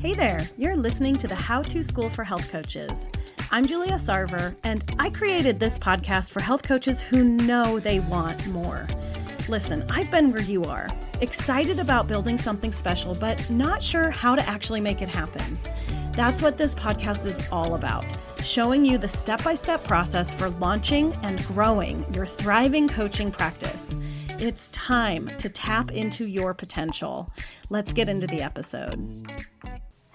Hey there, you're listening to the How to School for Health Coaches. I'm Julia Sarver, and I created this podcast for health coaches who know they want more. Listen, I've been where you are, excited about building something special, but not sure how to actually make it happen. That's what this podcast is all about showing you the step by step process for launching and growing your thriving coaching practice. It's time to tap into your potential. Let's get into the episode.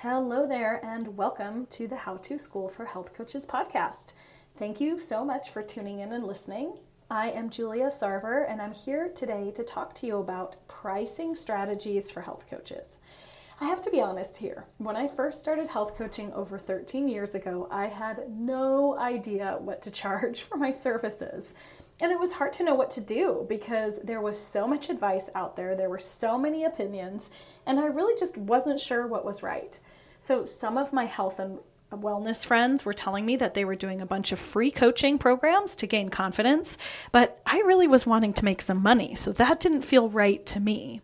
Hello there, and welcome to the How to School for Health Coaches podcast. Thank you so much for tuning in and listening. I am Julia Sarver, and I'm here today to talk to you about pricing strategies for health coaches. I have to be honest here. When I first started health coaching over 13 years ago, I had no idea what to charge for my services. And it was hard to know what to do because there was so much advice out there, there were so many opinions, and I really just wasn't sure what was right. So, some of my health and wellness friends were telling me that they were doing a bunch of free coaching programs to gain confidence, but I really was wanting to make some money, so that didn't feel right to me.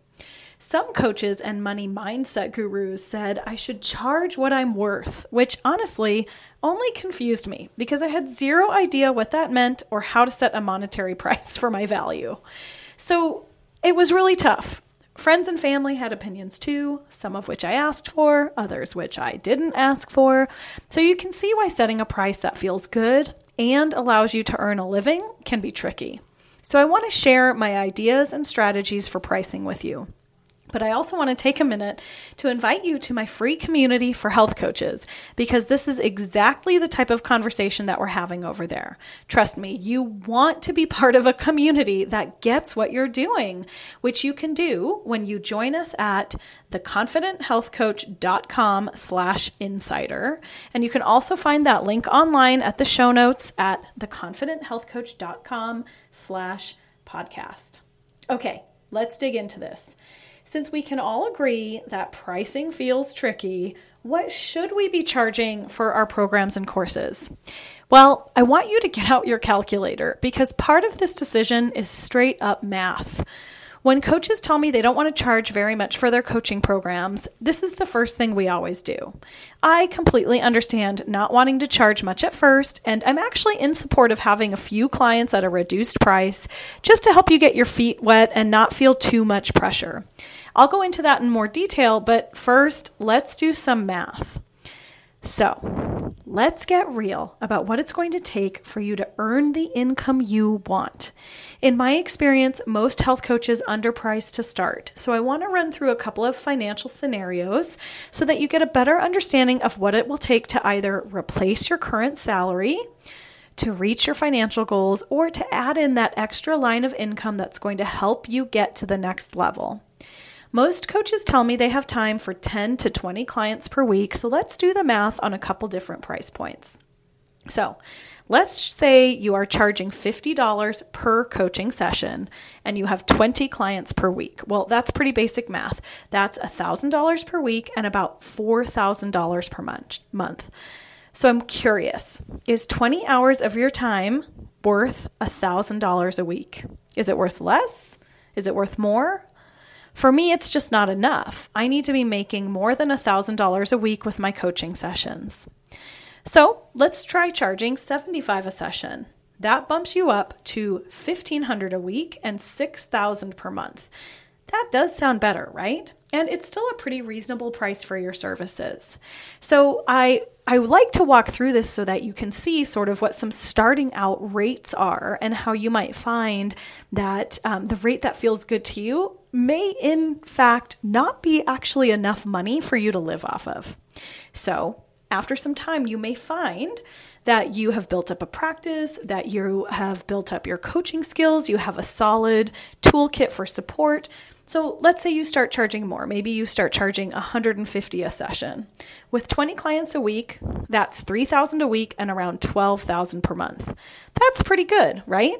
Some coaches and money mindset gurus said I should charge what I'm worth, which honestly only confused me because I had zero idea what that meant or how to set a monetary price for my value. So it was really tough. Friends and family had opinions too, some of which I asked for, others which I didn't ask for. So you can see why setting a price that feels good and allows you to earn a living can be tricky. So I want to share my ideas and strategies for pricing with you. But I also want to take a minute to invite you to my free community for health coaches because this is exactly the type of conversation that we're having over there. Trust me, you want to be part of a community that gets what you're doing, which you can do when you join us at theconfidenthealthcoach.com slash insider. And you can also find that link online at the show notes at theconfidenthealthcoach.com slash podcast. Okay, let's dig into this. Since we can all agree that pricing feels tricky, what should we be charging for our programs and courses? Well, I want you to get out your calculator because part of this decision is straight up math. When coaches tell me they don't want to charge very much for their coaching programs, this is the first thing we always do. I completely understand not wanting to charge much at first, and I'm actually in support of having a few clients at a reduced price just to help you get your feet wet and not feel too much pressure. I'll go into that in more detail, but first, let's do some math. So, let's get real about what it's going to take for you to earn the income you want. In my experience, most health coaches underprice to start. So, I want to run through a couple of financial scenarios so that you get a better understanding of what it will take to either replace your current salary, to reach your financial goals, or to add in that extra line of income that's going to help you get to the next level. Most coaches tell me they have time for 10 to 20 clients per week, so let's do the math on a couple different price points. So, let's say you are charging $50 per coaching session and you have 20 clients per week. Well, that's pretty basic math. That's $1,000 per week and about $4,000 per month. So, I'm curious is 20 hours of your time worth $1,000 a week? Is it worth less? Is it worth more? For me, it's just not enough. I need to be making more than $1,000 a week with my coaching sessions. So let's try charging 75 a session. That bumps you up to 1500 a week and 6000 per month. That does sound better, right? And it's still a pretty reasonable price for your services. So I I like to walk through this so that you can see sort of what some starting out rates are and how you might find that um, the rate that feels good to you may, in fact, not be actually enough money for you to live off of. So, after some time, you may find that you have built up a practice, that you have built up your coaching skills, you have a solid toolkit for support. So let's say you start charging more. Maybe you start charging 150 a session. With 20 clients a week, that's 3,000 a week and around 12,000 per month. That's pretty good, right?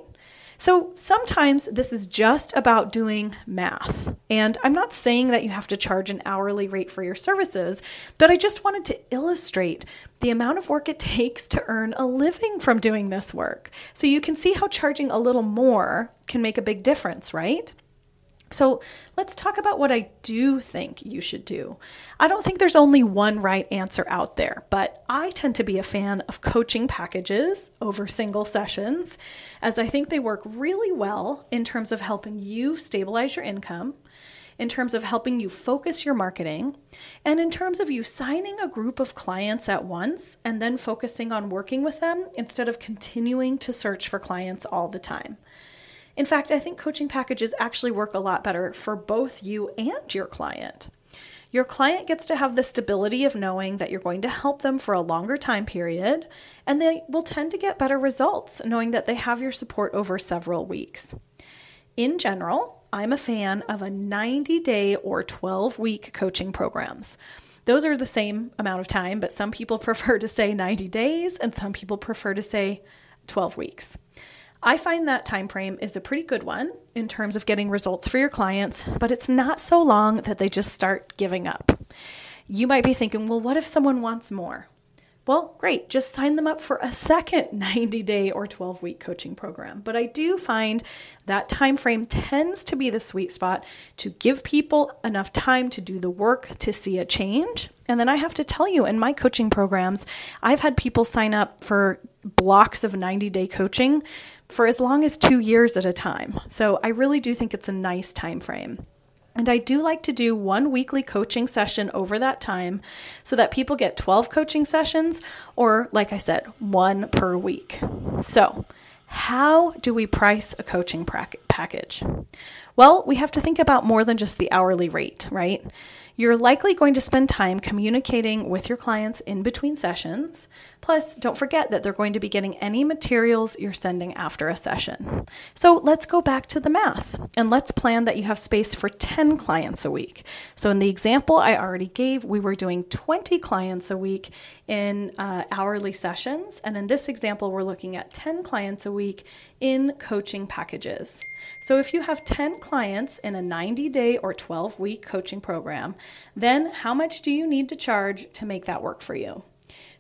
So sometimes this is just about doing math. And I'm not saying that you have to charge an hourly rate for your services, but I just wanted to illustrate the amount of work it takes to earn a living from doing this work. So you can see how charging a little more can make a big difference, right? So let's talk about what I do think you should do. I don't think there's only one right answer out there, but I tend to be a fan of coaching packages over single sessions, as I think they work really well in terms of helping you stabilize your income, in terms of helping you focus your marketing, and in terms of you signing a group of clients at once and then focusing on working with them instead of continuing to search for clients all the time. In fact, I think coaching packages actually work a lot better for both you and your client. Your client gets to have the stability of knowing that you're going to help them for a longer time period, and they will tend to get better results knowing that they have your support over several weeks. In general, I'm a fan of a 90 day or 12 week coaching programs. Those are the same amount of time, but some people prefer to say 90 days and some people prefer to say 12 weeks. I find that time frame is a pretty good one in terms of getting results for your clients, but it's not so long that they just start giving up. You might be thinking, well, what if someone wants more? Well, great, just sign them up for a second 90 day or 12 week coaching program. But I do find that time frame tends to be the sweet spot to give people enough time to do the work to see a change. And then I have to tell you, in my coaching programs, I've had people sign up for blocks of 90 day coaching for as long as two years at a time. So I really do think it's a nice time frame. And I do like to do one weekly coaching session over that time so that people get 12 coaching sessions, or like I said, one per week. So, how do we price a coaching package? Well, we have to think about more than just the hourly rate, right? You're likely going to spend time communicating with your clients in between sessions. Plus, don't forget that they're going to be getting any materials you're sending after a session. So let's go back to the math and let's plan that you have space for 10 clients a week. So, in the example I already gave, we were doing 20 clients a week in uh, hourly sessions. And in this example, we're looking at 10 clients a week in coaching packages. So, if you have 10 clients in a 90 day or 12 week coaching program, then how much do you need to charge to make that work for you?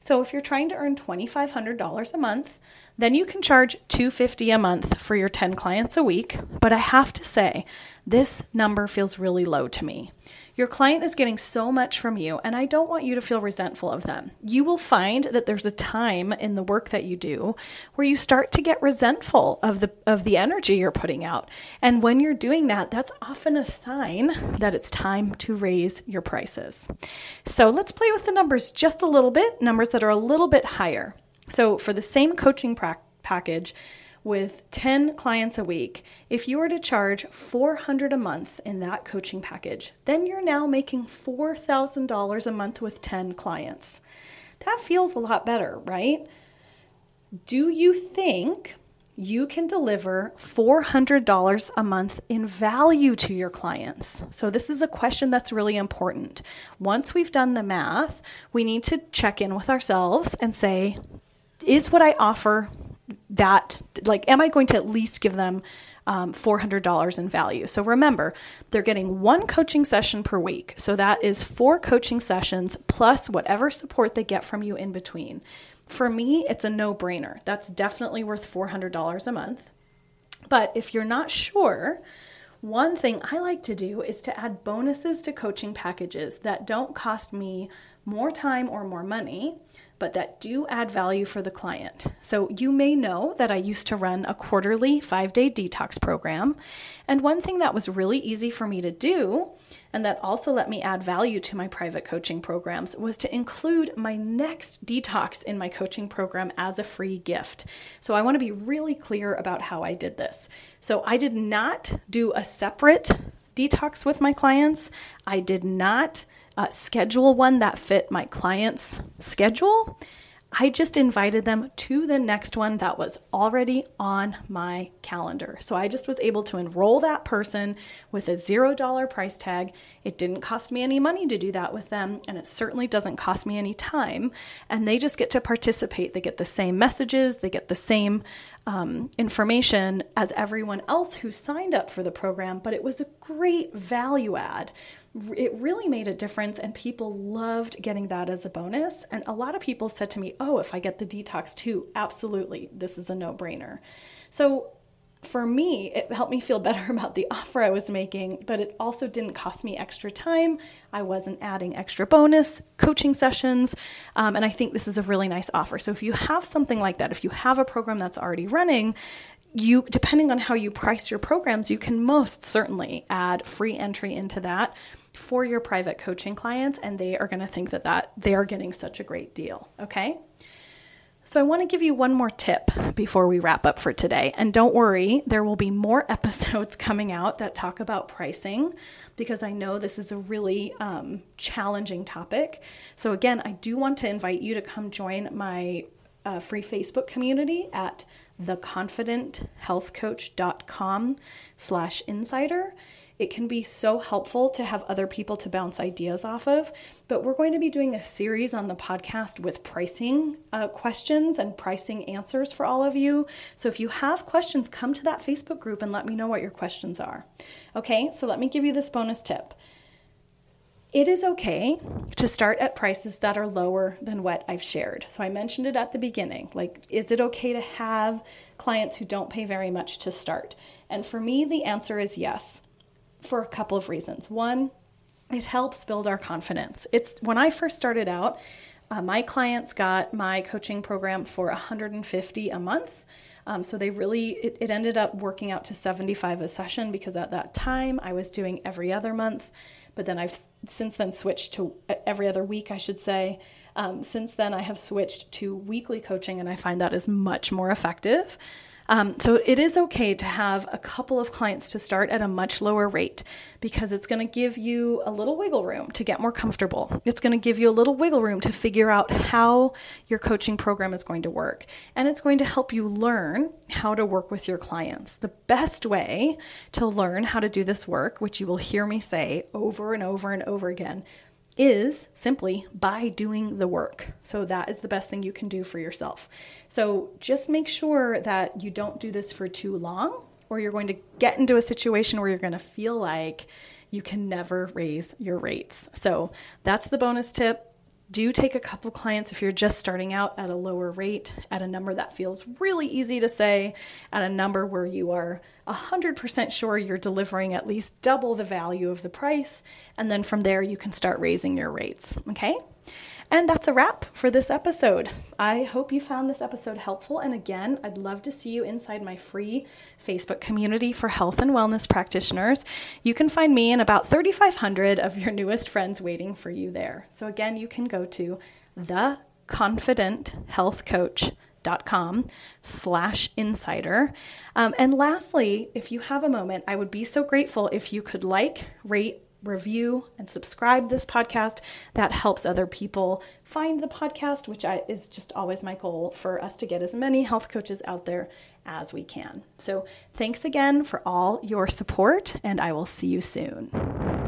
So if you're trying to earn $2500 a month, then you can charge 250 a month for your 10 clients a week, but I have to say, this number feels really low to me. Your client is getting so much from you, and I don't want you to feel resentful of them. You will find that there's a time in the work that you do where you start to get resentful of the of the energy you're putting out. And when you're doing that, that's often a sign that it's time to raise your prices. So let's play with the numbers just a little bit, numbers that are a little bit higher. So for the same coaching pra- package, with 10 clients a week, if you were to charge 400 a month in that coaching package, then you're now making $4,000 a month with 10 clients. That feels a lot better, right? Do you think you can deliver $400 a month in value to your clients? So, this is a question that's really important. Once we've done the math, we need to check in with ourselves and say, is what I offer that like am i going to at least give them um, $400 in value so remember they're getting one coaching session per week so that is four coaching sessions plus whatever support they get from you in between for me it's a no-brainer. That's definitely worth $400 a month. But if you're not sure one thing I like to do is to add bonuses to coaching packages that don't cost me more time or more money, but that do add value for the client. So, you may know that I used to run a quarterly five day detox program. And one thing that was really easy for me to do, and that also let me add value to my private coaching programs, was to include my next detox in my coaching program as a free gift. So, I want to be really clear about how I did this. So, I did not do a separate detox with my clients, I did not uh, schedule one that fit my client's schedule. I just invited them to the next one that was already on my calendar. So I just was able to enroll that person with a $0 price tag. It didn't cost me any money to do that with them, and it certainly doesn't cost me any time. And they just get to participate. They get the same messages, they get the same um, information as everyone else who signed up for the program, but it was a great value add. It really made a difference and people loved getting that as a bonus. And a lot of people said to me oh if i get the detox too absolutely this is a no-brainer. So for me, it helped me feel better about the offer I was making, but it also didn't cost me extra time. I wasn't adding extra bonus coaching sessions. Um, and I think this is a really nice offer. So if you have something like that, if you have a program that's already running, you depending on how you price your programs, you can most certainly add free entry into that for your private coaching clients and they are going to think that that they are getting such a great deal, okay? So, I want to give you one more tip before we wrap up for today. And don't worry, there will be more episodes coming out that talk about pricing because I know this is a really um, challenging topic. So, again, I do want to invite you to come join my uh, free Facebook community at theconfidenthealthcoach.com slash insider. It can be so helpful to have other people to bounce ideas off of. But we're going to be doing a series on the podcast with pricing uh, questions and pricing answers for all of you. So if you have questions, come to that Facebook group and let me know what your questions are. Okay, so let me give you this bonus tip. It is okay to start at prices that are lower than what I've shared. So I mentioned it at the beginning. Like, is it okay to have clients who don't pay very much to start? And for me, the answer is yes for a couple of reasons. One, it helps build our confidence. It's when I first started out, uh, my clients got my coaching program for 150 a month. Um, so they really, it, it ended up working out to 75 a session because at that time I was doing every other month. But then I've since then switched to every other week, I should say. Um, since then, I have switched to weekly coaching, and I find that is much more effective. Um, so it is okay to have a couple of clients to start at a much lower rate because it's going to give you a little wiggle room to get more comfortable. It's going to give you a little wiggle room to figure out how your coaching program is going to work. And it's going to help you learn how to work with your clients. The best way to learn how to do this work, which you will hear me say over and over and over again, is simply by doing the work. So that is the best thing you can do for yourself. So just make sure that you don't do this for too long or you're going to get into a situation where you're going to feel like you can never raise your rates. So that's the bonus tip do take a couple clients if you're just starting out at a lower rate, at a number that feels really easy to say, at a number where you are 100% sure you're delivering at least double the value of the price. And then from there, you can start raising your rates. Okay? And that's a wrap for this episode. I hope you found this episode helpful. And again, I'd love to see you inside my free Facebook community for health and wellness practitioners. You can find me and about 3,500 of your newest friends waiting for you there. So again, you can go to theconfidenthealthcoach.com slash insider. Um, and lastly, if you have a moment, I would be so grateful if you could like, rate, review and subscribe this podcast. That helps other people find the podcast, which I, is just always my goal for us to get as many health coaches out there as we can. So, thanks again for all your support, and I will see you soon.